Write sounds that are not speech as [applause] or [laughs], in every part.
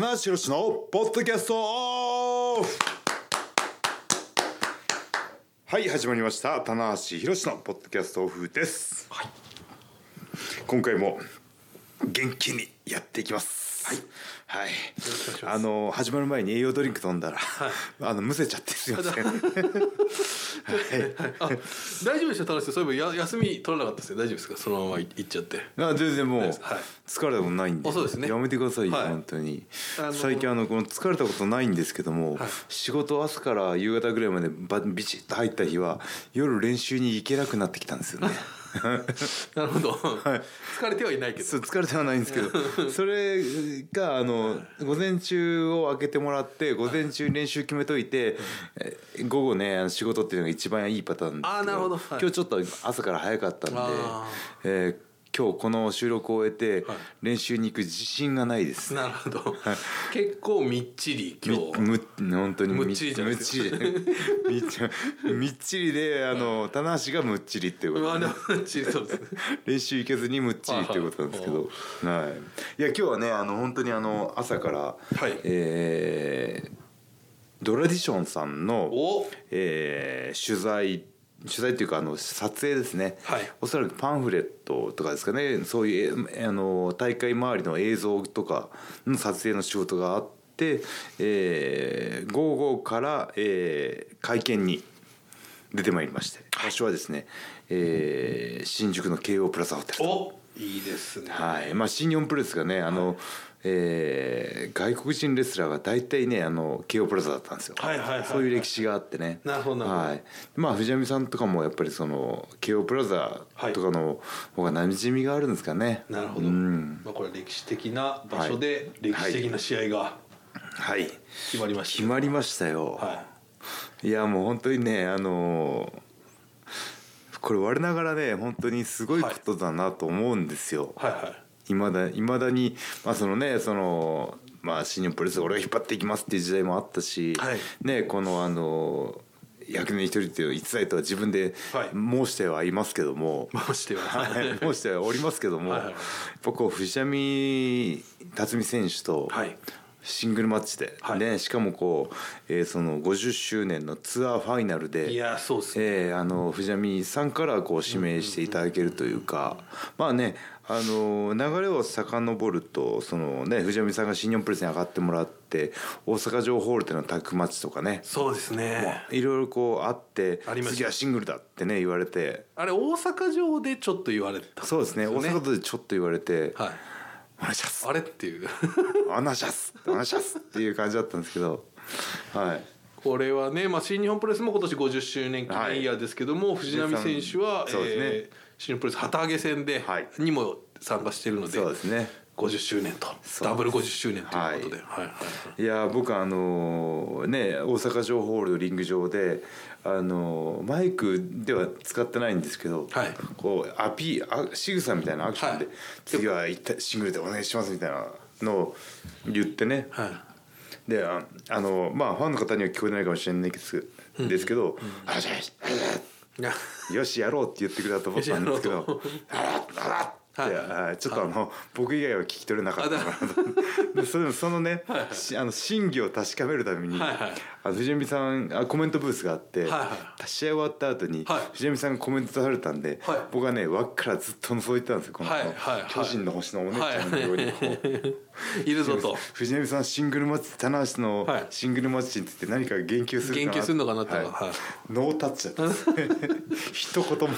棚橋宏のポッドキャストオフ。はい始まりました。棚橋宏のポッドキャストオフです、今回も元気にやっていきます。はい、はい、あの始まる前に栄養ドリンク飲んだら、あのむせちゃってすいません。はい。あ大丈夫でした田中さん。そういえばや休み取らなかったですね。大丈夫ですか？そのまま行っちゃって。あ全然もうはい。疲れたことないんで。あそうですね。やめてくださいよ、はい。本当に。最近あのこの疲れたことないんですけども、はい仕事朝から夕方ぐらいまでバビチッと入った日は夜練習に行けなくなってきたんですよね [laughs] なるほど、疲れてはいないけど。そう疲れてはないんですけど。[laughs] それがあの午前中を空けてもらって午前中に練習決めといて、え午後ね仕事っていうのが一番いいパターンですけどあーなるほど。はい。今日ちょっと朝から早かったんであ、えー今日この収録を終えてはい。練習に行く自信がないです。なるほど、結構みっちり今日。む本当にむっちりじゃないですか。[laughs] みっちり。みっちりであの棚橋がむっちりっていうことね。[laughs] 練習行けずにむっちりっていうことなんですけど、はい、いや今日はねあの本当にあの朝から、はい。えードラディションさんの、お。えー取材取材っていうかあの撮影ですね、はい。おそらくパンフレットとかですかね。そういうえあの大会周りの映像とかの撮影の仕事があって、えー午後から、えー会見に出てまいりまして。場所はですね、えー新宿の京王プラザホテルと。おいいですね。はい。まあ、新日本プロレスがね。あの、えー外国人レスラーが大体ねあの京王プラザだったんですよ、はいはいはいはい。そういう歴史があってね。なるほどなるほど。はい、まあ藤波さんとかもやっぱりその京王プラザとかの方が馴染みがあるんですかね、なるほど、うん。まあ、これ歴史的な場所で歴史的な試合がはい。決まりました、決まりましたよ、はい。い、やもう本当にねあのこれ我ながらね本当にすごいことだなと思うんですよ、はいはいいまだいまだにまあそのねそのまあ新日本プロレス俺が引っ張っていきますっていう時代もあったし、はい。ねこのあの100年一人っていう逸材とは自分ではい。申してはいますけども、ましては。はい。申してはおりますけども、はいはいやっぱこう藤波辰巳選手とはい。シングルマッチで、はい。ねしかもこう、えーその50周年のツアーファイナルでいやそうですね、えーあの藤波さんからこう指名していただけるというか、まあねあの流れを遡るとその、ね、藤波さんが新日本プロレスに上がってもらって大阪城ホールでのタッグマッチとかね。そうですね。いろいろこうあってあ次はシングルだってね言われて。あれ大阪城でちょっと言われたそうですね。大阪でちょっと言われてはい「お願いします。あれっていう。お願いします。お願いします」っていう感じだったんですけど。はい。これはね、まあ、新日本プロレスも今年50周年記念イヤーですけども、藤波選手は、そうですね。えー新日本プロレス旗揚げ戦で、はい。にも参加しているのでそうですね。50周年と。ダブル50周年ということで、ははいはいはい。いや僕あのね大阪城ホールリング上であのマイクでは使ってないんですけど、はい。こうアピーあ仕草みたいなアクションで、はい。次はシングルでお願いしますみたいなのを言ってね。はい。でああのまあファンの方には聞こえないかもしれないですですけど「あじゃあいや [laughs] よしやろう」って言ってくれたと思ったんですけど「あらあら」[laughs] はい。ちょっとあの、僕以外は聞き取れなかった。[laughs] のかなとでそれそのね、しあの真偽を確かめるために、はいはい。あの藤波さんあコメントブースがあって、はいは試合終わった後に、はい。藤波さんがコメント出されたんで、はい。僕はね枠からずっと覗いてたんですよこの、はいはいはい。巨人の星のお姉ちゃんのようにこう。[laughs] いるぞと。藤波さんシングルマッチ棚橋のはい。シングルマッチについて何か言及する言及するのかなノータッチだった [laughs] 一言も。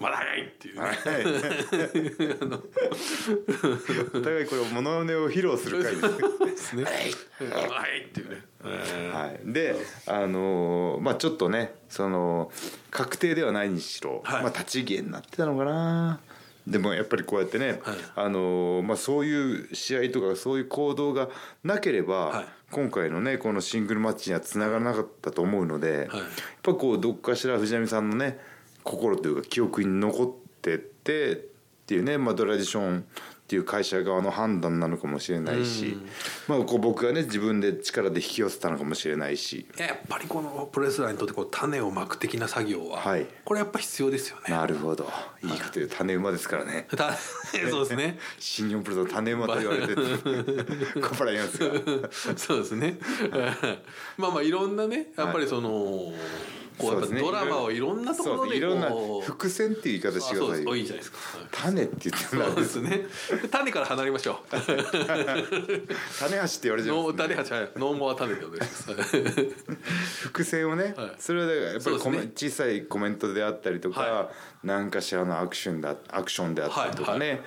まだ早いっていうね、は [laughs] いお互いこれモノマネを披露する回です。ね。まだ早い。っていうね、えーはい、であのーまあちょっとねその確定ではないにしろ、はい。まあ、立ち消えになってたのかな。でもやっぱりこうやってね、はい。あのーまあ、そういう試合とかそういう行動がなければ、はい。今回のねこのシングルマッチにはつながらなかったと思うので、はい。やっぱこうどっかしら藤波さんのね心というか記憶に残ってってっていうね、まあ、ドラディションっていう会社側の判断なのかもしれないし、まあ、こう僕がね自分で力で引き寄せたのかもしれないし。いややっぱりこのプロレスラーにとってこう種をまく的な作業は、はい。これやっぱ必要ですよね。なるほど。いいこと言う種馬ですからね。[laughs] たそうですね。[laughs] 新日本プロレスの種馬と言われてるコパライますがそうですね。[laughs] まあまあいろんなねやっぱりその、こうやっぱドラマをいろんなところでいろんな伏線っていう言い方してくださいいいじゃないですか。はい種って言ってですね。種から離れましょう。[laughs] 種橋って言われちゃノーうんですね。種八はい。ノーモア種でお願いします。伏線をね、はい。それはやっぱりコメ、そう小さいコメントであったりとか、は何かしらのアクションだアクションであったりとかね、はい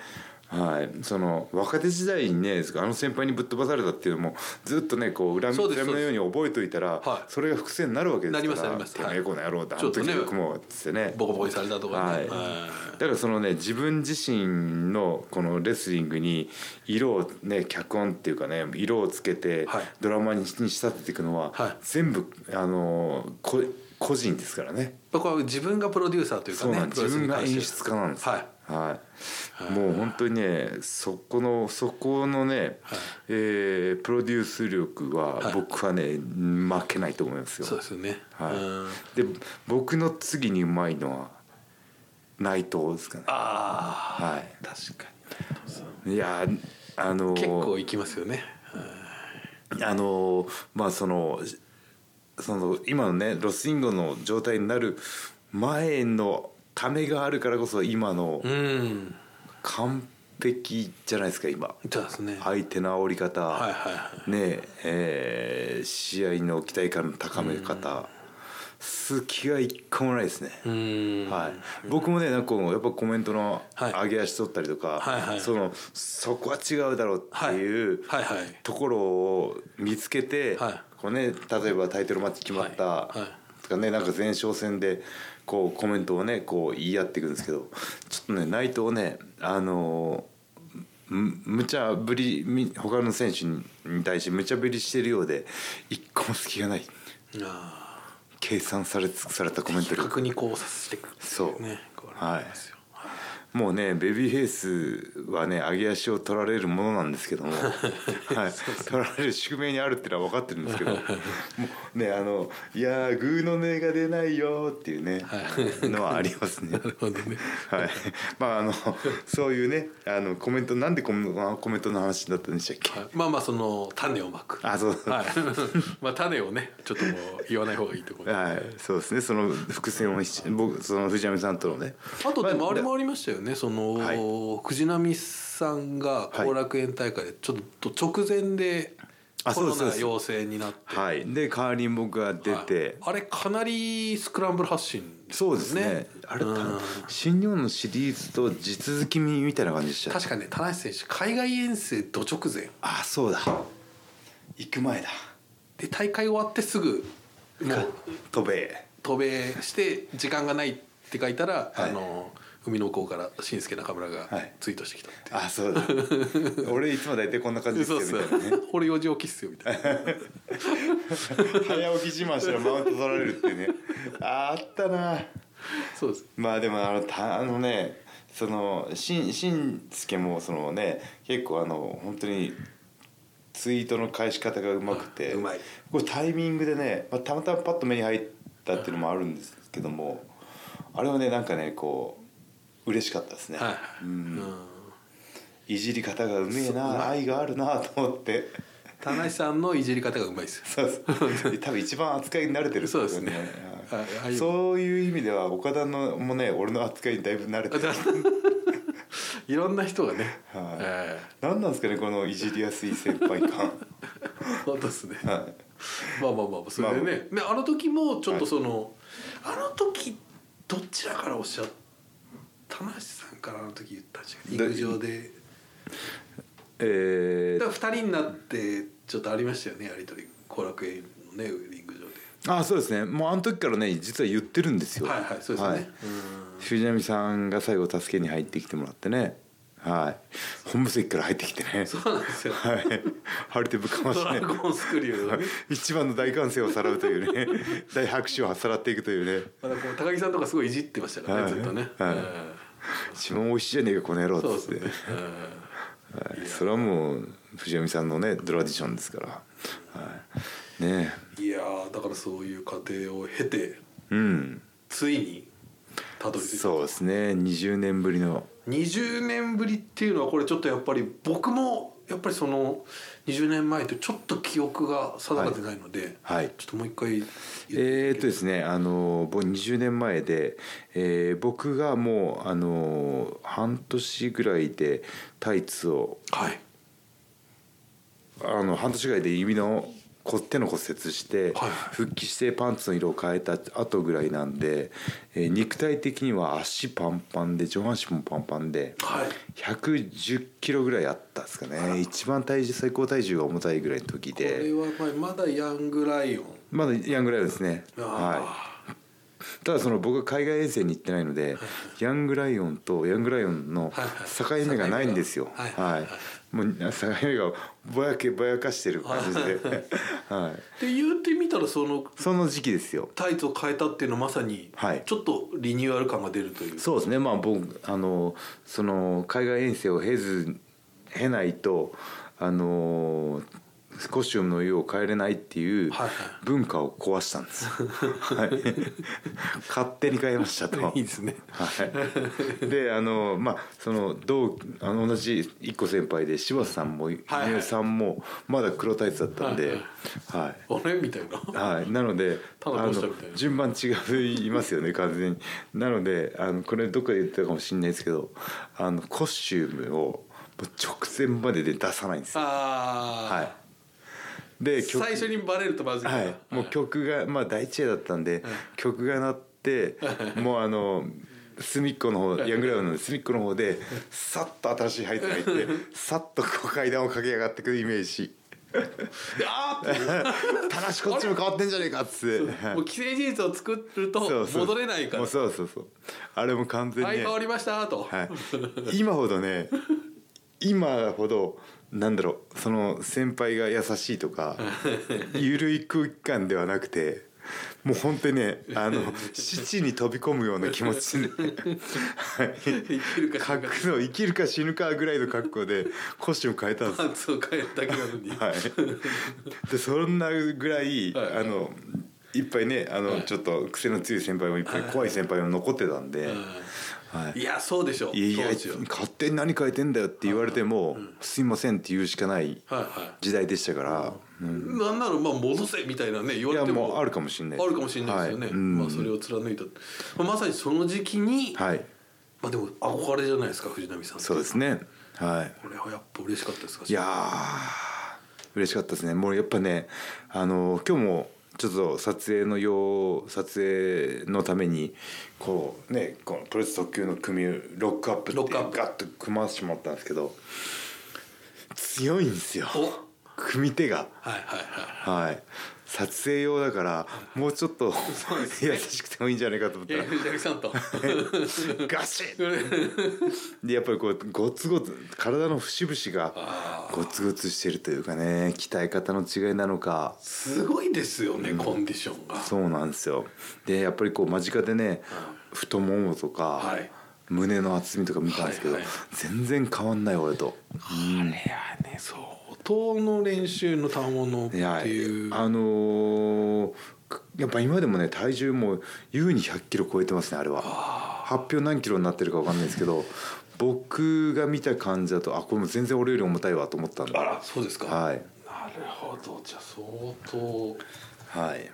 その若手時代にねあの先輩にぶっ飛ばされたっていうのもずっとねこう恨み恨みのように覚えといたら、はい。それが伏線になるわけですからなりますなります。てめえこの野郎だ、ちょっとねあの時僕もっつってね。ボコボコにされたとかね。はい、だからそのね自分自身のこのレスリングに色をね脚本っていうかね色をつけてはい。ドラマに仕立てていくのは、はい。全部あのこ個人ですからね。これは自分がプロデューサーというかね自分が演出家なんですよ。はい。はい。もう本当にねそこのそこのね、えープロデュース力ははい。僕はね、負けないと思いますよ。そうですよね。はい。うん。で僕の次にうまいのは内藤ですかね。ああはい。確かいやあのに結構いきますよね。あのまあそのその今のねロスインゴの状態になる前のためがあるからこそ今のうん完璧じゃないですか今。そうですね。相手の煽り方、はいはいはい。ねえー試合の期待感の高め方。好きが一個もないですね。うん。はい、僕もねなんかこうやっぱコメントのはい。上げ足取ったりとか、はいはい。そのそこは違うだろうっていうはいはいはい。ところを見つけて、はいこうね、例えばタイトルマッチ決まった、はいはい。とかねなんか前哨戦でこうコメントをねこう言い合っていくんですけどちょっとね内藤ねあのむ無茶ぶりみ他の選手に対して無茶ぶりしてるようで一個も隙がない。あ計算され尽くされたコメントあ力。確にこうさせていく。そう。ねこれありますよもうねベビーフェイスはね上げ足を取られるものなんですけども、[laughs] はい、取られる宿命にあるっていうのは分かってるんですけど。もうねあの「いやーグーの音が出ないよ」っていうね、のはありますね。なるほどね。はい、まああのそういうねあのコメントなんでコメコメントの話だったんでしたっけ、はい。まあまあその種をまく。あそう。はい。[laughs] まあ種をねちょっともう言わない方がいいところはい、そうですね。その伏線を一僕その藤波さんとのね。あとでもあれもまありましたよねその、はい。藤波さんが後楽園大会でちょっと直前でコロナ陽性になってはい。で代わりに僕が出て、はい。あれかなりスクランブル発進そうですね。あれ、うん。新日本のシリーズと地続きみたいな感じでした確かにね田無選手海外遠征ど直前。あそうだ。行く前だ。で大会終わってすぐもう渡米。渡米して時間がないって書いたら、はい。あの海の向こうから新助中村がはい。ツイートしてきたって、あそうだ。[laughs] 俺いつも大体こんな感じですよみたいなね俺4時起きっすよみたいな。早起き自慢したらマウント取られるってね。ああったな。そうです。まあでもあのたあのねそのしんしんすけもそのね結構あの本当にツイートの返し方がうまくてうまい。これタイミングでね、まあ、たまたまパッと目に入ったっていうのもあるんですけどもあれはねなんかねこう嬉しかったですね、はい、うん。うん。いじり方がうめえな愛があるなと思って。田無さんのいじり方がうまいですよ。[laughs] そうそう。[laughs] 多分一番扱いに慣れてるそうですね。そういう意味では岡田のもね俺の扱いにだいぶ慣れてる。[laughs] いろんな人がね、はい。え何なんですかねこのいじりやすい先輩感。ー本当ですね。はまあまあまあそれでね,、ねあ。の時もちょっとその、あの時どちらからおっしゃった田無さんからあの時言ったん。ですよ陸上で。いえだから2人になってちょっとありましたよねやり取り。後楽園のねリング上で。ー、あそうですね。もうあの時からね実は言ってるんですよ。はいはいそうですね、はい。藤波さんが最後助けに入ってきてもらってねはい。本部席から入ってきてね。そうなんですよ。はい。張り手ぶっかましドてねラゴンスクリューをね。一番の大歓声をさらうというね。[laughs] 大拍手をさらっていくというね。まだこう高木さんとかすごいいじってましたからね、はい。ずっとね、はい。うん一番美味しいじゃねえかこの野郎っつってね、はい、それはもう藤波さんのねトラディションですから、はい、ねいやーだからそういう過程を経てうん。ついにたどり着いたそうですね。20年ぶりの20年ぶりっていうのはこれちょっとやっぱり僕もやっぱりその20年前とちょっと記憶が定かってないので、はい。ちょっともう一回言えーっとですねあの僕20年前で、えー僕がもうあの半年ぐらいでタイツをはい。あの半年ぐらいで指のこ手の骨折してはい復帰してパンツの色を変えた後ぐらいなんで、えー肉体的には足パンパンで上半身もパンパンではい。110キロぐらいあったんですかね。一番体重最高体重が重たいぐらいの時これではまだヤングライオン。まだヤングライオンですね。はい。あただその僕は海外遠征に行ってないので、ヤングライオンとヤングライオンの境目がないんですよ。はい。はい。はい。もう境目がぼやけぼやかしてる感じで、[laughs] はい。ーで言ってみたらそのその時期ですよ。タイツを変えたっていうのはまさにはい。ちょっとリニューアル感が出るという、そうですね。まあ僕あのその海外遠征を経ず経ないとあのコスチュームの色を変えれないっていうはいはい。文化を壊したんです。[laughs] はい。勝手に変えましたと。いいですね。はい、であのまあその同あの同じ一個先輩で柴田さんもはいはい。井上さんもまだ黒タイツだったんで、はいあれ？みたいな。はい、なのでただあのどうしたみたいな。順番違いますよね完全に。なのであのこれどっかで言ったかもしれないですけどあのコスチュームを直前までで出さないんですよ。ああ、はいで曲最初にバレるとまずいはい、もう曲がまあ第一夜だったんで、曲が鳴って [laughs] もうあの隅っこの方ヤングライオンの隅っこの方でさっと新しいハイツが入って [laughs] さっとこう階段を駆け上がってくるイメージ。であーって「ただしこっちも変わってんじゃねえか」っつって。[laughs] もう既成事実を作ると戻れないから。もうそうそうそう。あれも完全に、ね。はい変わりましたと、はい、今ほどね今ほどなんだろうその先輩が優しいとか [laughs] 緩い空気感ではなくてもう本当にねあの七に飛び込むような気持ちで、はい、生きるか生きるか死ぬかぐらいの覚悟でコスチューム変えたんですはい、でそんなぐらい、はい。あのいっぱいねあの、ちょっと癖の強い先輩もいっぱい怖い先輩も残ってたんで、はい。いやそうでしょう。いや勝手に何書いてんだよって言われても「すいません」って言うしかないはいは時代でしたから、い、なんならまあ戻せみたいなね言われてもあるかもしれないあるかもしれないですよね、はい。うん。まあ、それを貫いた、まあ、まさにその時期に、はい。まあでも憧れじゃないですか藤波さんそうですね。はい。これはやっぱ嬉しかったですか？いやー嬉しかったですね。もうやっぱねあの今日もちょっと撮影の用撮影のためにこうねこのプロレス特急の組ロックアップってロックアップ。ガッと組ませてもらったんですけど強いんですよ。お。組み手が。はいはいはい。はい撮影用だからもうちょっとね。優しくてもいいんじゃないかと思ったら。[laughs] ガシッ。[laughs] でやっぱりこうゴツゴツ体の節々がゴツゴツしてるというかね鍛え方の違いなのか。すごいですよね、コンディションが。そうなんですよ。でやっぱりこう間近でね太ももとか、はい。胸の厚みとか見たんですけど、はいはい。全然変わんない俺と。あれはね相当の練習の賜物っていう。あのーやっぱ今でもね体重も優に100キロ超えてますねあれは。発表何キロになってるか分かんないですけど僕が見た感じだとあこれも全然俺より重たいわと思ったんで。あらそうですか、はい。なるほど。じゃあ相当。はい。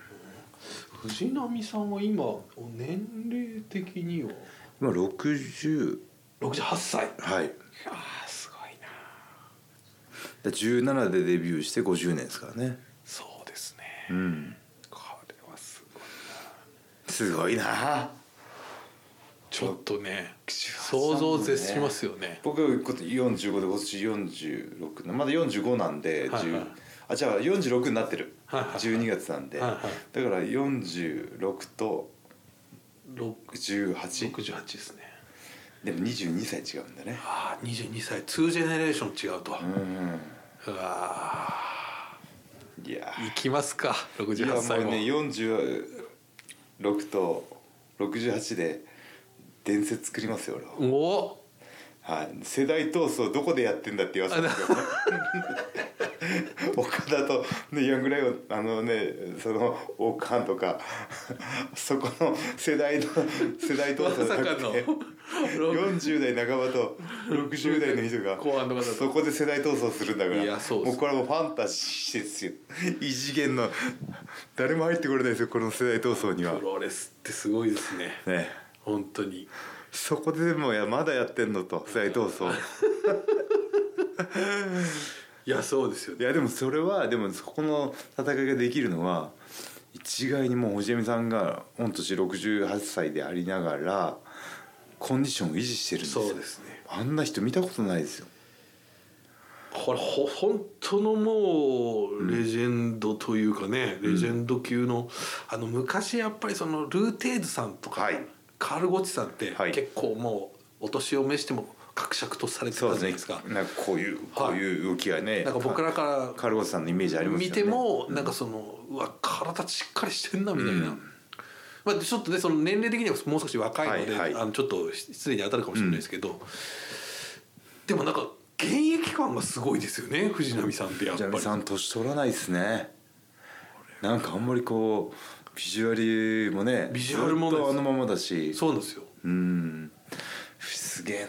藤波さんは今年齢的には？今60 68歳。はい17でデビューして50年ですからね。そうですね、うん。これはすごいな。すごいな。ちょっとね想像を絶しますよね。僕は45で今年46まだ45なんで、はいはい。10あじゃあ46になってる、はいはいはい。12月なんで、はいはい。だから46と六18 68ですね。でも22歳違うんだね。ああ22歳。2ジェネレーション違うと、ううわんいやー。いきますかいや68も歳も。うね46と68で伝説作りますよ俺は。お。はい、世代闘争どこでやってんだって言わせたんですよね [laughs] [laughs] 岡田と、ね、ヤングライオンあのねそのオーカとかそこの世代の [laughs] 世代闘争じゃなくて40代半ばと60代の人が後半のそこで世代闘争するんだからいやそうもうこれはもうファンタジーですよ。異次元の誰も入ってこれないですよこの世代闘争には。プロレスってすごいですね。ね。本当に。そこでもいやまだやってんのと世代闘争 [laughs] いやそうですよね。いやでもそれはでもそこの戦いができるのは一概にもう星見さんが御年68歳でありながらコンディションを維持してるんですよ。そうですね。あんな人見たことないですよ。これほ本当のもうレジェンドというかね、レジェンド級のあの昔やっぱりそのルーテーズさんとか、はい。カール・ゴッチさんってはい。結構もうお年を召しても格尺とされてたじゃないですか。なんかこういうこういう動きがね、なんか僕らからカルゴスさんのイメージありますよね。見てもなんかそのうわ体しっかりしてんなみたいな、うん。まあ、ちょっとねその年齢的にはもう少し若いので、はいはい。あのちょっと失礼に当たるかもしれないですけど、でもなんか現役感がすごいですよね藤波さんってやっぱり。ジャミさん年取らないですね。なんかあんまりこうビジュアルもねビジュアルもあのままだし。そうなんですよ。うんすげえな。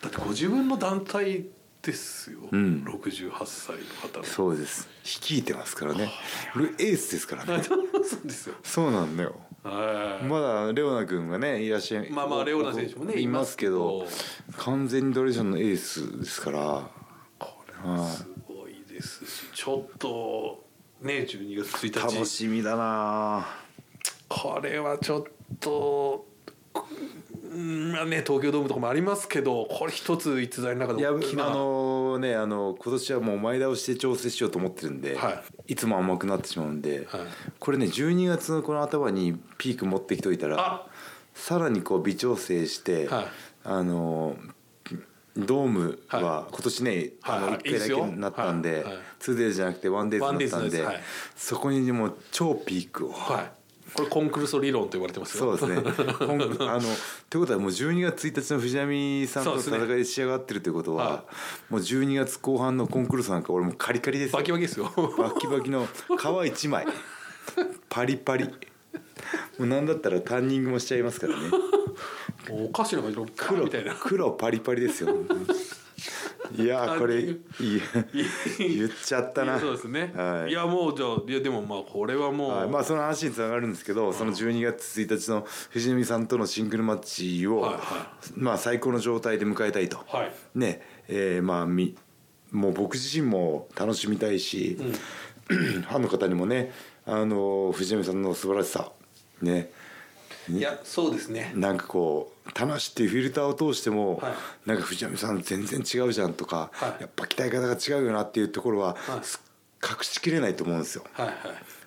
だってご自分の団体ですよ、うん。68歳の方の。そうです。率いてますからね。エースですからね。そうですよ。そうなんだよ。はい。まだレオナ君がねいらっしゃいまあまあレオナ選手もねいますけど完全にドレーションのエースですから。これはすごいですしちょっとね12月1日。楽しみだな。これはちょっとうんまあね東京ドームとかもありますけどこれ一つ逸材の中いやあで大きな。のねあの今年はもう前倒して調整しようと思ってるんで、、はい。つも甘くなってしまうんで、はい。これね12月のこの頭にピーク持ってきといたらあ！さらにこう微調整して、はい。あのドームはは今年ね、あのはい。はい1回だけになったんで、いい。はい。はい 2days じゃなくて 1days になったんで 1days です。はい。そこにもう超ピークを。はいこれコンクルソ理論と言われてますよ。そうですね。[laughs] 今あのということはもう12月1日の藤波さんとの戦いで仕上がってるということは、はもう12月後半のコンクルールなんか俺もうカリカリですよ。バキバキですよ。バキバキの皮一枚。パリパリ。もうなんだったらタンニングもしちゃいますからね。お菓子のが色黒みたいな。黒パリパリですよいやーこれいい言っちゃったな。そうですね、はい。い、やもうじゃあいやでもまあこれはもう、はい、まあその話につながるんですけど、その12月1日の藤波さんとのシングルマッチを、はいはまあ最高の状態で迎えたいと、はい。ね。えーまあみもう僕自身も楽しみたいし、[clears throat] ファンの方にもねあの藤波さんの素晴らしさね。いやそうですね。なんかこう「田無」っていうフィルターを通しても、はい。なんか藤波さん全然違うじゃんとか、はい。やっぱ鍛え方が違うよなっていうところは、隠しきれないと思うんですよ。はいはい。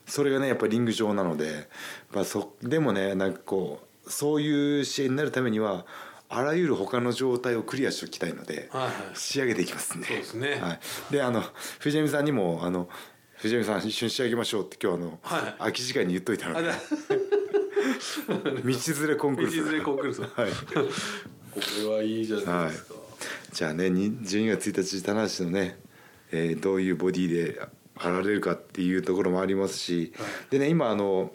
それがねやっぱりリング上なので、まあ、そでもねなんかこうそういう試合になるためにはあらゆる他の状態をクリアしておきたいので、はいはい。仕上げていきますね。そうですね。はい、であの藤波さんにもあの藤波さん一緒に仕上げましょうって今日あの、はい。空き時間に言っといたので [laughs] 連れコンクール。道連れコンクール。スはい。これはいいじゃないですか、じゃあねに12月1日棚橋のね、えーどういうボディであられるかっていうところもありますし、はい。でね今あの、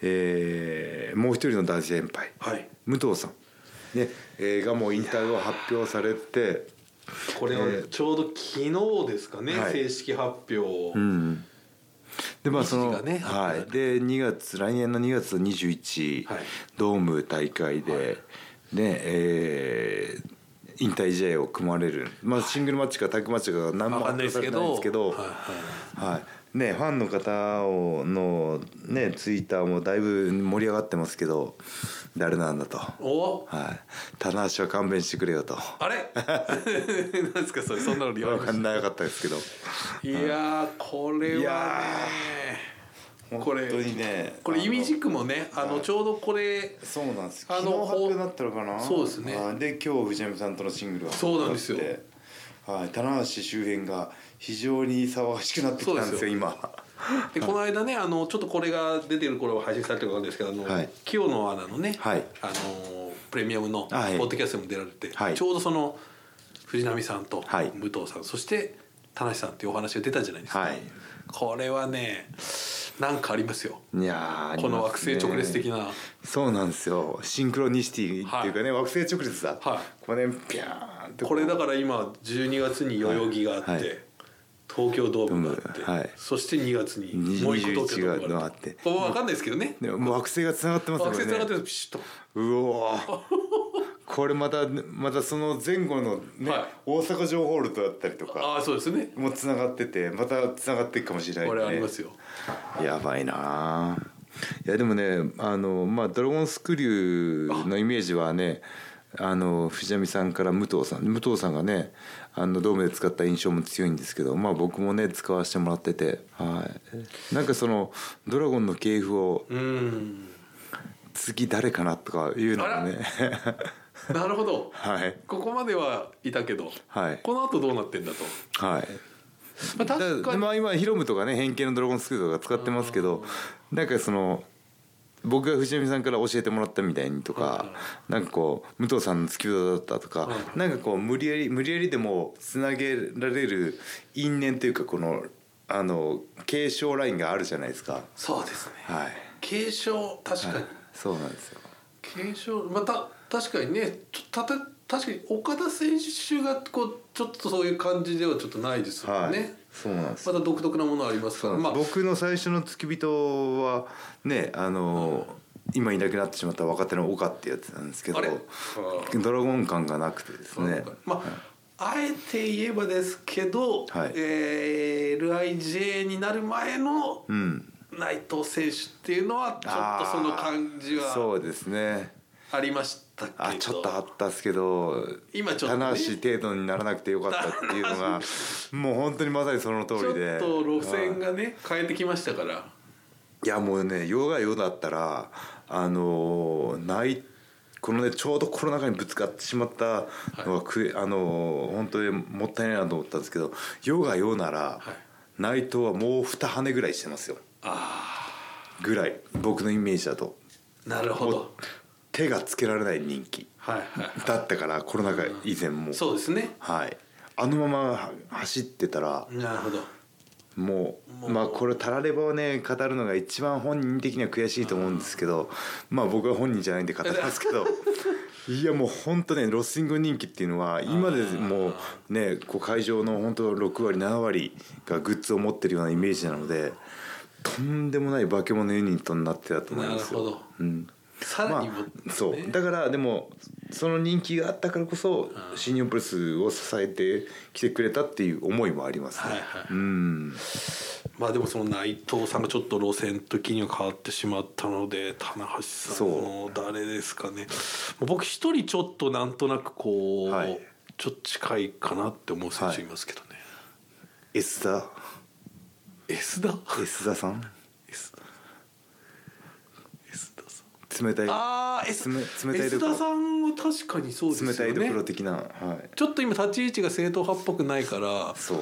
えーもう一人の男子先輩。はい。武藤さん、ねえーがもう引退を発表されて、これはえー。ちょうど昨日ですかね、はい。正式発表、うん、でまあその、ねはい、で2月来年の2月21、はい。ドーム大会で、はい。ねえー引退試合を組まれる、まあ、シングルマッチかタッグマッチか何もわかんないですけど。はい。ね、ファンの方をの、ね、ツイッターもだいぶ盛り上がってますけど誰なんだと、はおい、棚橋は勘弁してくれよと。あれ？[laughs] なんですかそれそんなの言われまし分かんなかったですけど。たいやーこれはねこれ本当にねこれイミジクもねあのちょうどこれそうなんです。あの昨日発表になったのかな？そうですね。はい。で今日藤波さんとのシングルがそうなんですよ。はい。棚橋周辺が非常に騒がしくなってきたんですよそうですよ。今 [laughs] でこの間ねあのちょっとこれが出てる頃は配信されてるんですけどあの、はい。清野アナのね、はい。あのプレミアムのポはい。ッドキャストにも出られて、はい。ちょうどその藤波さんとはい。武藤さん、そして田無さんっていうお話が出たじゃないですか、はい。これはねなんかありますよ。いやこの惑星直列的な。そうなんですよ。シンクロニシティっていうかね、惑星直列だ、はい。これねピャーンってこれだから今12月に代々木があって、東京ドームがあって、はい。そして2月にもう一個東京ドームがあって。21これ分かんないですけどね。でも惑星がつながってますね。星つながってるピシッと。うおー。これまたまたその前後のね、はい。大阪城ホールとだったりとかああそうですね。もうつながっててまたつながっていくかもしれないこれありますよ。やばいなあいやでもねあのまあドラゴンスクリューのイメージはねあの藤波さんから武藤さん武藤さんがねあのドームで使った印象も強いんですけどまあ僕もね使わせてもらっててはい。なんかそのドラゴンの系譜をうん。次誰かなとかいうのがね。なるほど。[laughs] はい。ここまではいたけど、はい。この後どうなってんだと、はい。まあ、確かにだまあ今ヒロムとかね変形のドラゴンスクールとか使ってますけどなんかその僕が藤波さんから教えてもらったみたいにとかなんかこう武藤さんの付き人だったとかうん。なんかこう無理やり無理やりでもつなげられる因縁というかこのあの継承ラインがあるじゃないですか。そうですね。はい。継承確かに、はい。そうなんですよ。継承また確かにねたた確かに岡田選手がこうちょっとそういう感じではちょっとないですよね、はい。そうなんです。また独特なものありますから。まあ。僕の最初の付き人はねあの今いなくなってしまった若手の岡ってやつなんですけどドラゴン感がなくてですね。まあ、あえて言えばですけど、はい。えー LIJ になる前のうん。内藤選手っていうのはちょっとその感じはそうですね。ありましたけど。あちょっとあったっすけど今ちょっとね。棚橋程度にならなくてよかったっていうのが [laughs] もう本当にまさにその通ちょりでっと路線がね変えてきましたから。いやもうね世が世だったらあのないこのねちょうどコロナ禍にぶつかってしまったのはく、あの本当にもったいないなと思ったんですけど世が世なら、はい。内藤はもう二羽ぐらいしてますよ。あぐらい僕のイメージだと。あなるほど手がつけられない人気だったからコロナ禍以前も。そうですね。はい。あのまま走ってたらなるほど。ももう。うまあこれたらればをね語るのが一番本人的には悔しいと思うんですけどまあ僕は本人じゃないんで語りますけど [laughs] いやもう本当ねロスインゴ人気っていうのは今でもうねこう会場の本当6割7割がグッズを持ってるようなイメージなのでとんでもない化け物ユニットになってたと思いますよ。なるほど。うんさらにも、まあ、そう。だからでもその人気があったからこそ新日本プロレスを支えてきてくれたっていう思いもありますね。はいはい。うん。まあでもその内藤さんがちょっと路線的には変わってしまったので棚橋さんの誰ですかね。僕一人ちょっとなんとなくこう、はい。ちょっと近いかなって思う選手いますけどね、S 田 S 田 S 田さん S 田 S 田さん冷たいああ冷冷たいこ田さんは確かにそうですよね。冷たいどころ的な、はい、ちょっと今立ち位置が正統派っぽくないからそう。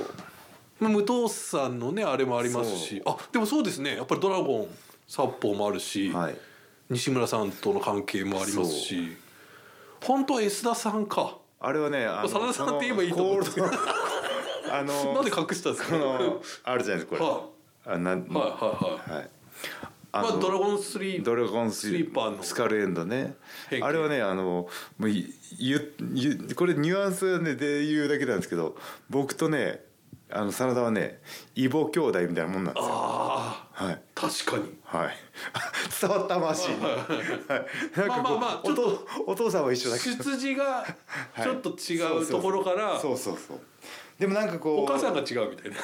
まあ武藤さんのねあれもありますし。あでもそうですね。やっぱりドラゴン殺法もあるし、はい。西村さんとの関係もありますし。本当は S 田さんか。あれはねあ真田さんって言えばいいと思うんですけどあのなんで隠したんですか？あるじゃないですかこれ、はあなんはいはいはい。はいまあのドラゴンスリードラゴンススリーパーの。スカルエンドね。あれはねあのもういゆゆこれニュアンスねで言うだけなんですけど僕とねあの真田はね異母兄弟みたいなもんなんですよ。ああはい。確かに。はい。[laughs] 伝わったましいはい。なんかまあまあまあちょっとお父さんは一緒だけど。出自がちょっと違う。ところからそうそうそうでもなんかこうお母さんが違うみたいな。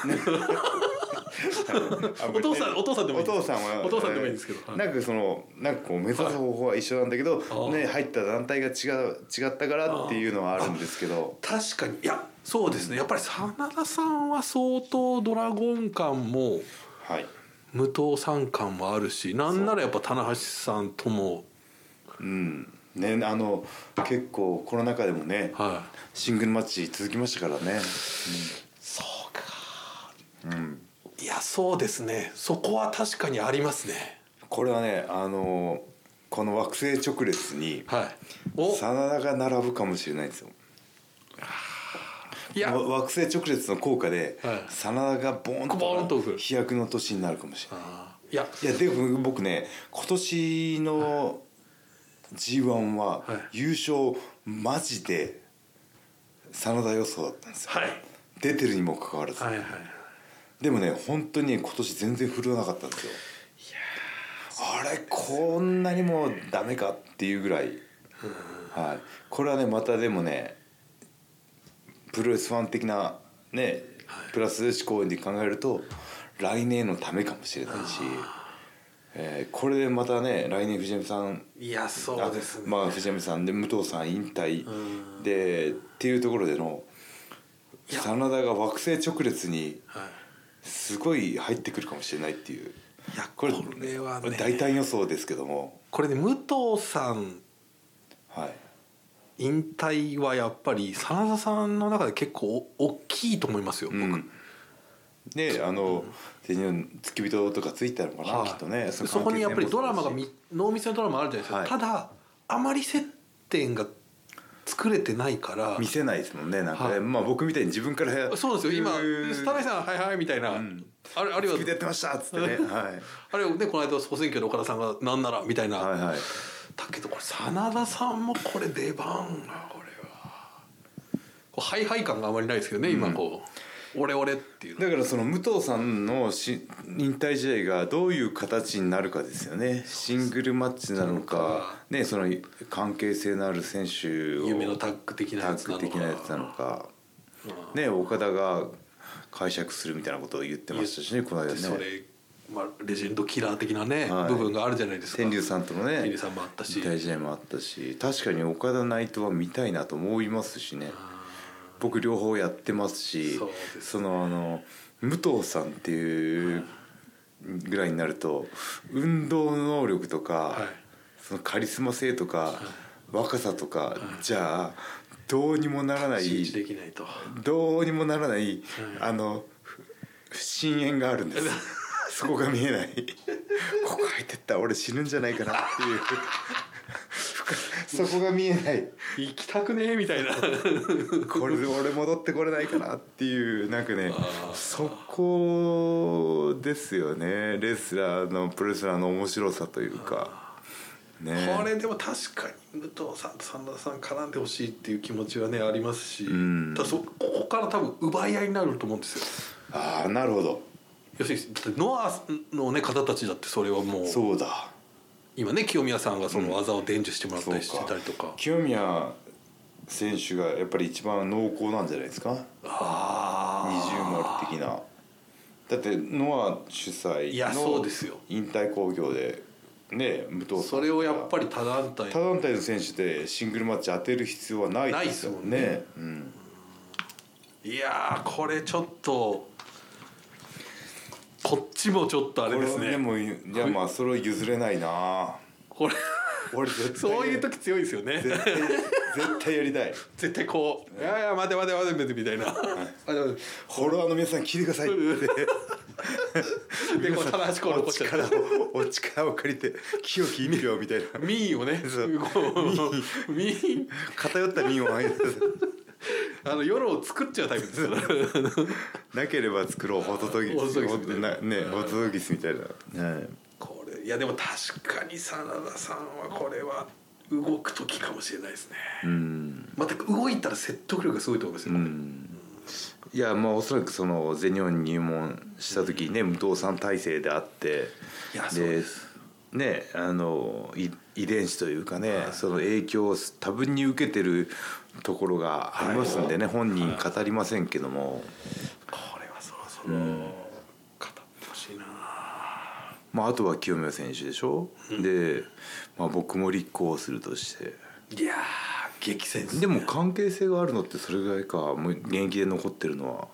[laughs] あお父さんお父さんでもいいお父さんはお父さんでもいいんですけど。はい。なんかそのなんかこう目指す方法は一緒なんだけど、あね入った団体が違う違ったからっていうのはあるんですけど。確かに。いやそうですね。やっぱり真田さんは相当ドラゴン感もはい。武藤さん感もあるしなんならやっぱ棚橋さんともうんねあの結構コロナ禍でもねはい。シングルマッチ続きましたからね。そうか。うん。いやそうですね。そこは確かにありますね。これはねあのこの惑星直列にはい。お。真田が並ぶかもしれないんですよ。いや。わ惑星直列の効果ではい。真田がボーンと飛躍の年になるかもしれない。いや。いやでも僕ね今年の g 1ははい。優勝マジで真田予想だったんですよ、はい。出てるにもかかわらず、はいはいでもね本当に今年全然振るわなかったんですよ。あれこんなにもダメかっていうぐらい、はい、これはねまたでもねプロレスファン的なねプラス思考に考えると来年のためかもしれないし、えーこれでまたね来年藤波さんいやそうですね。あまあ藤波さんで武藤さん引退。うん。でっていうところでの真田が惑星直列にはい。すごい入ってくるかもしれないっていう。いやこれこれはね。大胆予想ですけども。これね武藤さんはい。引退はやっぱり真田さんの中で結構お大きいと思いますよ、僕。うんであの全日本付き人とかついてたのかな、はい。きっとね。そこにやっぱりドラマがみ濃密なドラマあるじゃないですか、はい。ただあまり接点が作れてないから。見せないですもんねなんかね、はい。まあ僕みたいに自分からそうですよ。今うー「スタライさんはいはい」みたいな、ん。あれあるいは。付き人やってましたっつってね。[laughs] はい。あるいはねこの間総選挙で岡田さんが「なんなら」みたいな、はいはい。だけどこれ真田さんもこれ出番がこれは。こうハイハイ感があまりないですけどね今こう「俺俺」っていうの。だからその武藤さんのし引退試合がどういう形になるかですよね。シングルマッチなのかね。その関係性のある選手を夢のタッグ的なやつなのか。的なやつなのか。うん。ね岡田が解釈するみたいなことを言ってましたしねこの間ね。でそれ、まあ、レジェンドキラー的なね、はい。部分があるじゃないですか。天竜さんとのね天竜さんもあったし。引退試合もあったし。確かに岡田内藤は見たいなと思いますしね僕両方やってますしそのあの武藤さんっていうぐらいになると運動能力とか、はい。そのカリスマ性とか、若さとか、じゃあどうにもならない周知できないと。どうにもならない、あのふ深淵があるんです。[laughs] そこが見えない。[laughs] ここ入ってったら俺死ぬんじゃないかなっていうそこが見えない。行きたくねえみたいな。これで俺戻ってこれないかなっていうなんかねそこですよね。レスラーのプロレスラーの面白さというか。ね。これでも確かに武藤さんと真田さん絡んでほしいっていう気持ちはねありますし、ん。ただそここから多分奪い合いになると思うんですよ。ああなるほど。要するにノアの、ね、方たちだってそれはもう。そうだ今ね清宮さんがその技を伝授してもらったりしてたりとか,、清宮選手がやっぱり一番濃厚なんじゃないですか？あ二重丸的な。だってノア主催いやそのうですよ。引退興行でね武藤それをやっぱり他団体他団体の選手でシングルマッチ当てる必要はないですよないね。うん。いやーこれちょっとこっちもちょっとあれですね。でもいやまあそれを譲れないな。これ俺絶対そういう時強いですよね。絶対絶対やりたい。絶対こう「いやいや待て待て待て待て」みたいな。あでもフォロワーの皆さん聞いてくださいって。でこう棚橋こうお残しちゃ力ってをお力を借りて清き一票みたいな。ミーをね。そう。こうミー偏った民をあげてあの夜を作っちゃうタイプですから [laughs] なければ作ろうホトトギス。ホトトギスみたいな。なねホトトギスみたいな。はい。これいやでも確かに真田さんはこれは動く時かもしれないですね。うん。また動いたら説得力がすごいと思いますよ、うん。いやまあおそらくその全日本に入門した時にね武藤さん体制であっていやそうです。ねあのい遺伝子というかね、その影響を多分に受けてるところがありますんでね、本人語りませんけども、これはそろそろ語ってほしいな、まあ、あとは清宮選手でしょ、で、まあ、僕も立候補するとして。いやー激戦ですね。でも関係性があるのってそれぐらいか。もう現役で残ってるのは。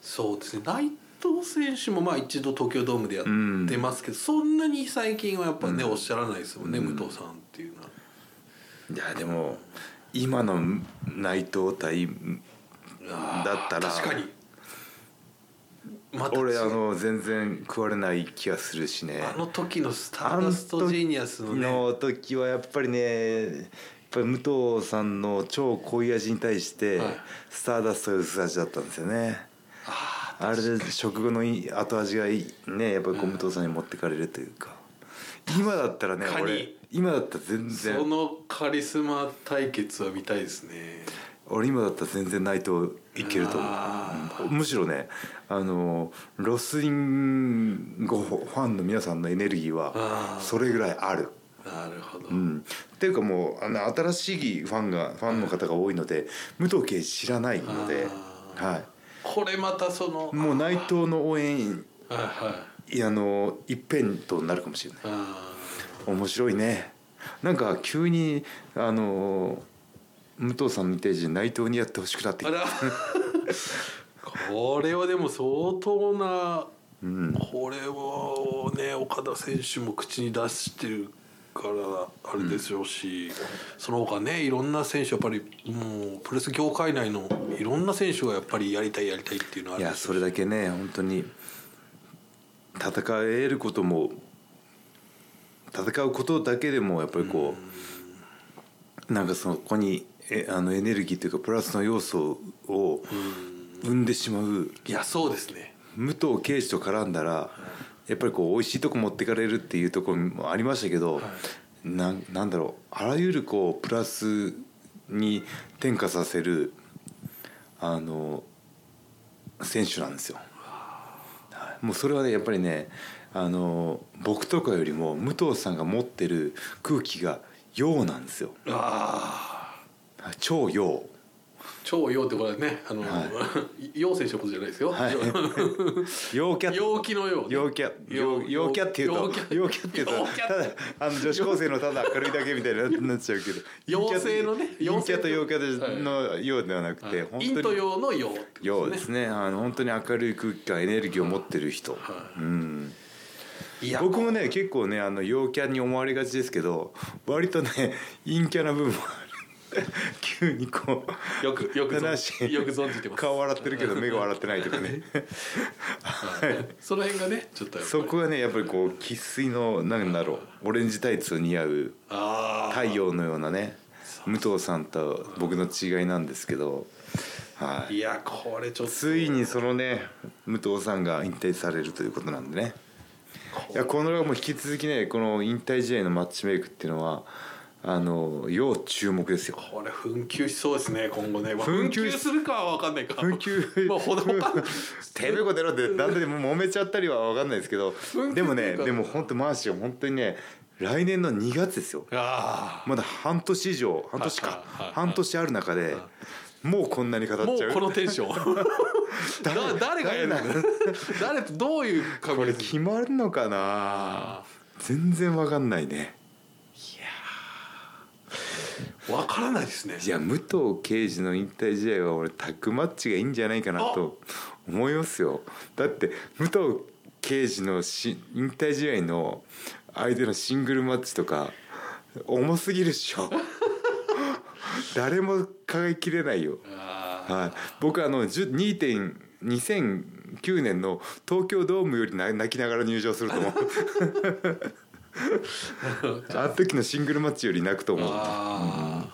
そうですね。内藤選手もまあ一度東京ドームでやってますけど、そんなに最近はやっぱね、おっしゃらないですもんね、武藤さんっていうのは。いやでも今の内藤対だったら確かに。ま俺あの全然食われない気がするしね。あの時のスターダストジーニアスのね。の時はやっぱりねやっぱり武藤さんの超濃い味に対してはい。スターダストが薄味だったんですよね、ああれで食後のいい後味がいいねやっぱり武藤さんに持ってかれるというか、今だったらね俺今だったら全ーそ然のカリスマ対決は見たいですね。俺今だったら全然内藤いけると思あうむしろねあのロスインゴファンの皆さんのエネルギーはそれぐらいある。なるほど、うん、っていうかもうあの新しいファンがファンの方が多いので武藤敬司知らないので、はこれまたそのい、もう内藤の応援はいはい。いやあの一辺となるかもしれない。あ面白いね。なんか急にあの武藤さんみたいに内藤にやってほしくなってきた。これはでも相当なうん。これはね岡田選手も口に出してるからあれでしょうし、その他ねいろんな選手やっぱりもうプロレス業界内のいろんな選手がやっぱりやりたいやりたいっていうのはあいるでしょうし。やそれだけね本当に戦えることも戦うことだけでもやっぱりこうなんかそのここにえあのエネルギーというかプラスの要素を生んでしまう。いやそうですね。武藤敬司と絡んだらやっぱりこう美味しいとこ持ってかれるっていうところもありましたけど、なんなんだろう。あらゆるこうプラスに転化させるあの選手なんですよ。はい。もうそれはねやっぱりねあの僕とかよりも武藤さんが持ってる空気が陽なんですよ。ああはい超陽。超陽ってこれはね。あの、は陽選手のことじゃないですよ、はい。[laughs] 陽キャ陽気のよう陽キャ陽陽陽キャっていうと陽キャっていうとただあの女子高生のただ明るいだけみたいになっちゃうけど。[laughs] 陽性のね陽キャと。陽キはいャの陽ではなくて本陰と当に陽の陽ってこと陽ですね。あの本当に明るい空気感エネルギーを持ってる人、はうん僕もね結構ねあの陽キャに思われがちですけど割とね陰キャな部分もある。[laughs] 急にこうよくよく存よく存じてます。顔笑ってるけど目が笑ってないとかね。[laughs] はい。その辺がねちょっとそこがねやっぱりこう生粋のなんだろうオレンジタイツを似合う太陽のようなね武藤さんと僕の違いなんですけど、はい。いやこれちょっと。ついにそのね武藤さんが引退されるということなんでねいやこのも引き続きねこの引退試合のマッチメイクっていうのはあの要注目ですよ。これ紛糾しそうですね今後ね、まあ、紛紛糾糾するかは分かんないか。紛糾まあほどこ [laughs] 出ろってだんだんもう揉めちゃったりは分かんないですけどでもねでも本当マーシーは本当にね来年の2月ですよ。あまだ半年以上半年か。半年ある中でもうこんなに語っちゃう？うこのテンション。[laughs] だ誰がやるの？誰と [laughs] どういうこれ決まるのかな？あ全然わかんないね。分からないですね。いや武藤敬司の引退試合は俺タッグマッチがいいんじゃないかなと思いますよ。だって武藤敬司のし引退試合の相手のシングルマッチとか重すぎるっしょ誰も輝ききれないよ。あはい、僕あの10 2. 2009年の東京ドームよりな泣きながら入場すると思う。あの時のシングルマッチより泣くと思う、あ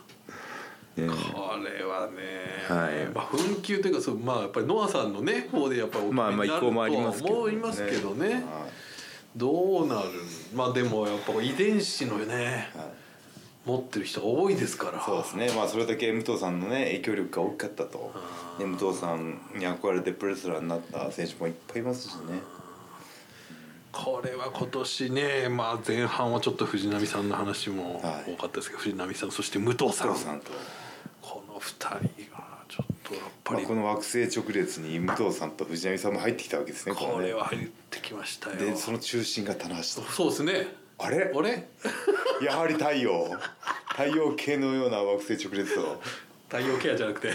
ねーこれはね、はい。まあ紛糾というかそうまあやっぱりノアさんのね方でやっぱりまあまあ意向もありますけど、思いますけどね。はいどうなるまあでもやっぱ遺伝子のねはい持ってる人が多いですから。そうですね。まあそれだけ武藤さんのね影響力が大きかったと。武藤さんに憧れてプロレスラーになった選手もいっぱいいますしね。これは今年ね、まあ、前半はちょっと藤波さんの話もはい。多かったですけど、藤波さんそして武藤さん。さんと、この2人がちょっとやっぱまあ、りこの惑星直列に武藤さんと藤波さんも入ってきたわけですねこれはね。入ってきましたよ。でその中心が棚橋と。そうですねあれ？あれやはり太陽。太陽系のような惑星直列と。太陽ケアじゃなくて。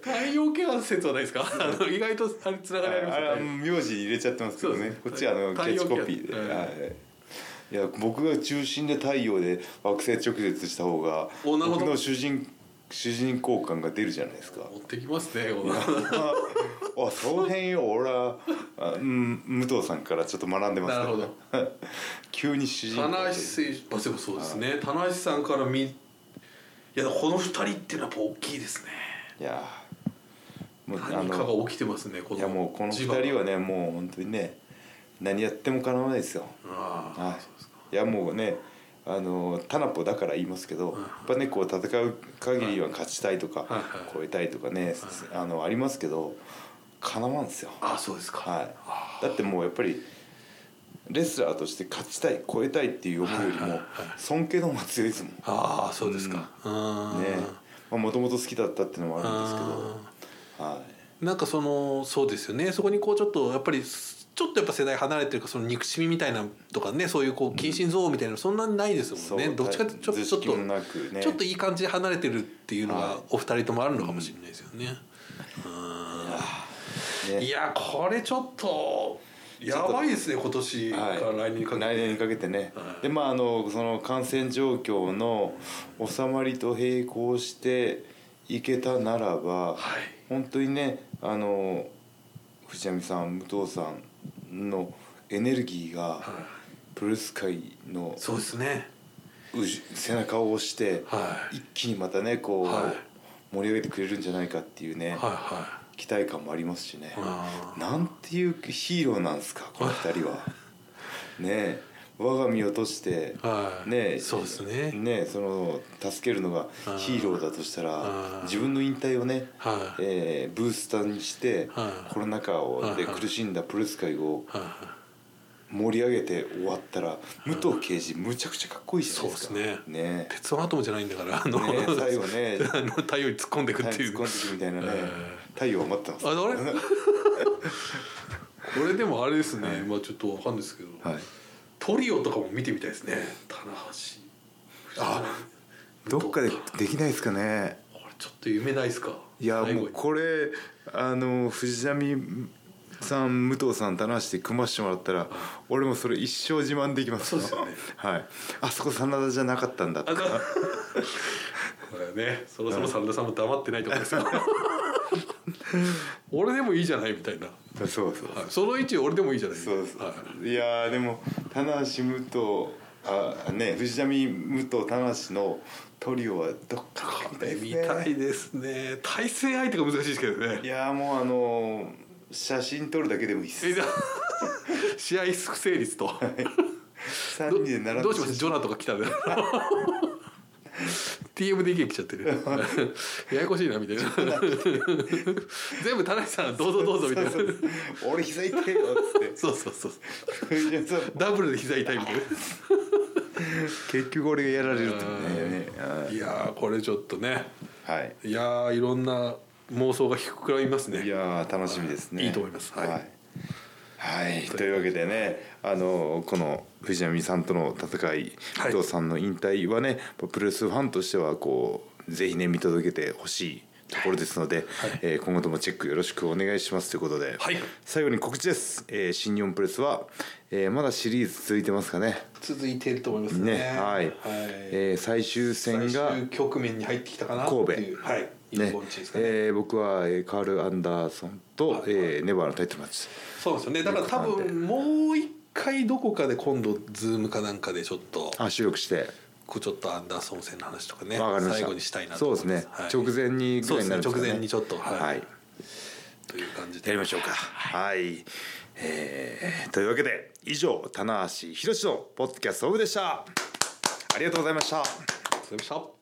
太陽ケア説はないですか？あの意外とあれつながりありますよね。名字入れちゃってますけどね。こっちはあのキャッチコピーで、うん。はい。いや僕が中心で太陽で惑星直列した方が僕の主人主人公感が出るじゃないですか。持ってきますねこの。あその辺よ俺はあ、うん、武藤さんからちょっと学んでますなるほど。[laughs] 急に主人公棚橋選手あでもそうですね。棚橋さんから見いやこの二人っていうのはやっぱ大きいですね。いやもうあ何かのが起きてますねこのいやもうこの二磁場が人はねもう本当にね何やってもかなわないですよ。ああはい。いやもうねあのタナポだから言いますけど、やっぱねこう戦う限りは勝ちたいとか、超えたいとかね、あのありますけどかなわんですよ、ああそうですか。はい、だってもうやっぱりレスラーとして勝ちたい超えたいっていう思いよりも尊敬の方が強いですもん。ねああそうですか。うん。もともと好きだったっていうのもあるんですけど。はい。なんかそのそうですよね。そこにこうちょっとやっぱりちょっとやっぱ世代離れてるからその憎しみみたいなとかねそういうこう近親憎悪みたいなのそんなにないですもんね、そうどっちかってちょっとね。ちょっといい感じで離れてるっていうのはい。がお二人ともあるのかもしれないですよね。ね。いやこれちょっとやばいですね今年からはい来年にかけて、来年にかけてね、はい。でまああのその感染状況の収まりと並行していけたならば、はい。本当にねあの藤波さん武藤さんのエネルギーがはプロレス界のい、そうですね。背中を押して、はい。一気にまたねこう、はい。盛り上げてくれるんじゃないかっていうね、期待感もありますしね。なんていうヒーローなんですかこの二人は。[laughs] ねえ我が身をとして、はい。ねえそうですね。ねえその助けるのがヒーローだとしたあらー自分の引退をね、はい。えーブースターにして、はい。コロナ禍をではい。苦しんだプロレス界を盛り上げて終わったら武藤敬司むちゃくちゃかっこいいじゃないですか。そうですね。えい鉄腕アトムじゃないんだからあの、ねえ [laughs] 最後ね。あの太陽に突っ込んでいくっていう。突っ込んでくるみたいなね、え太陽を待ってます。ああれ？[laughs] これでもあれですね、まあちょっとわかんないですけど、はい。トリオとかも見てみたいですね。棚橋あどっかでできないですかね。これちょっと夢ないですか？いやもうこれあの藤波さん武藤さん棚橋で組ましてもらったら俺もそれ一生自慢できますそうですよね。はい。あそこ真田じゃなかったんだとか。ねそろそろ真田さんも黙ってないとこですよ [laughs] 俺でもいいじゃないみたいな、そうそう。はい、その位置俺でもいいじゃない。そうそう、はい。い、やーでも棚橋武藤あね藤波武藤棚橋のトリオはどっかこれ見でたいですね。対戦相手が難しいですけどね。いやーもうあのー写真撮るだけでもいいっす。[laughs] 試合不成立と。3人で並んでどうします？ジョナとか来たら [laughs] TM で意見来ちゃってる。[laughs] ややこしいなみたいな。全部田中さんどうぞどうぞみたいな。俺膝痛いよっつって。そうそうそう。ダブルで膝痛いみたい [laughs] 結局俺がやられるってね。ない。やーこれちょっとね。はい。いやーいろんな妄想が低くらみますね。いやー楽しみですね。いいと思います。はい。はい。はい。というわけでね、あのこの藤波さんとの戦い、はい。伊藤さんの引退はね、プロレスファンとしてはこうぜひね見届けてほしいところですので、えー今後ともチェックよろしくお願いしますということで、はい。最後に告知です。えー新日本プロレスは、えーまだシリーズ続いてますかね。続いていると思いますね、ねはい。えー最終戦が最終局面に入ってきたかな神戸いう。はいね。えー僕はえーカール・アンダーソンと、えー NEVER のタイトルマッチ。そうですよね。だから多分もう一回どこかで今度 Zoom かなんかでちょっとあ収録して。こうちょっとアンダーソン戦の話とかねわかりました。最後にしたいなとそう思います。ですね、直前にぐらいになるんですかね。直前にちょっとはい、はい。という感じで。やりましょうか。はい、えーというわけで以上棚橋宏のポッドキャストオブでした。ありがとうございました。ありがとうございました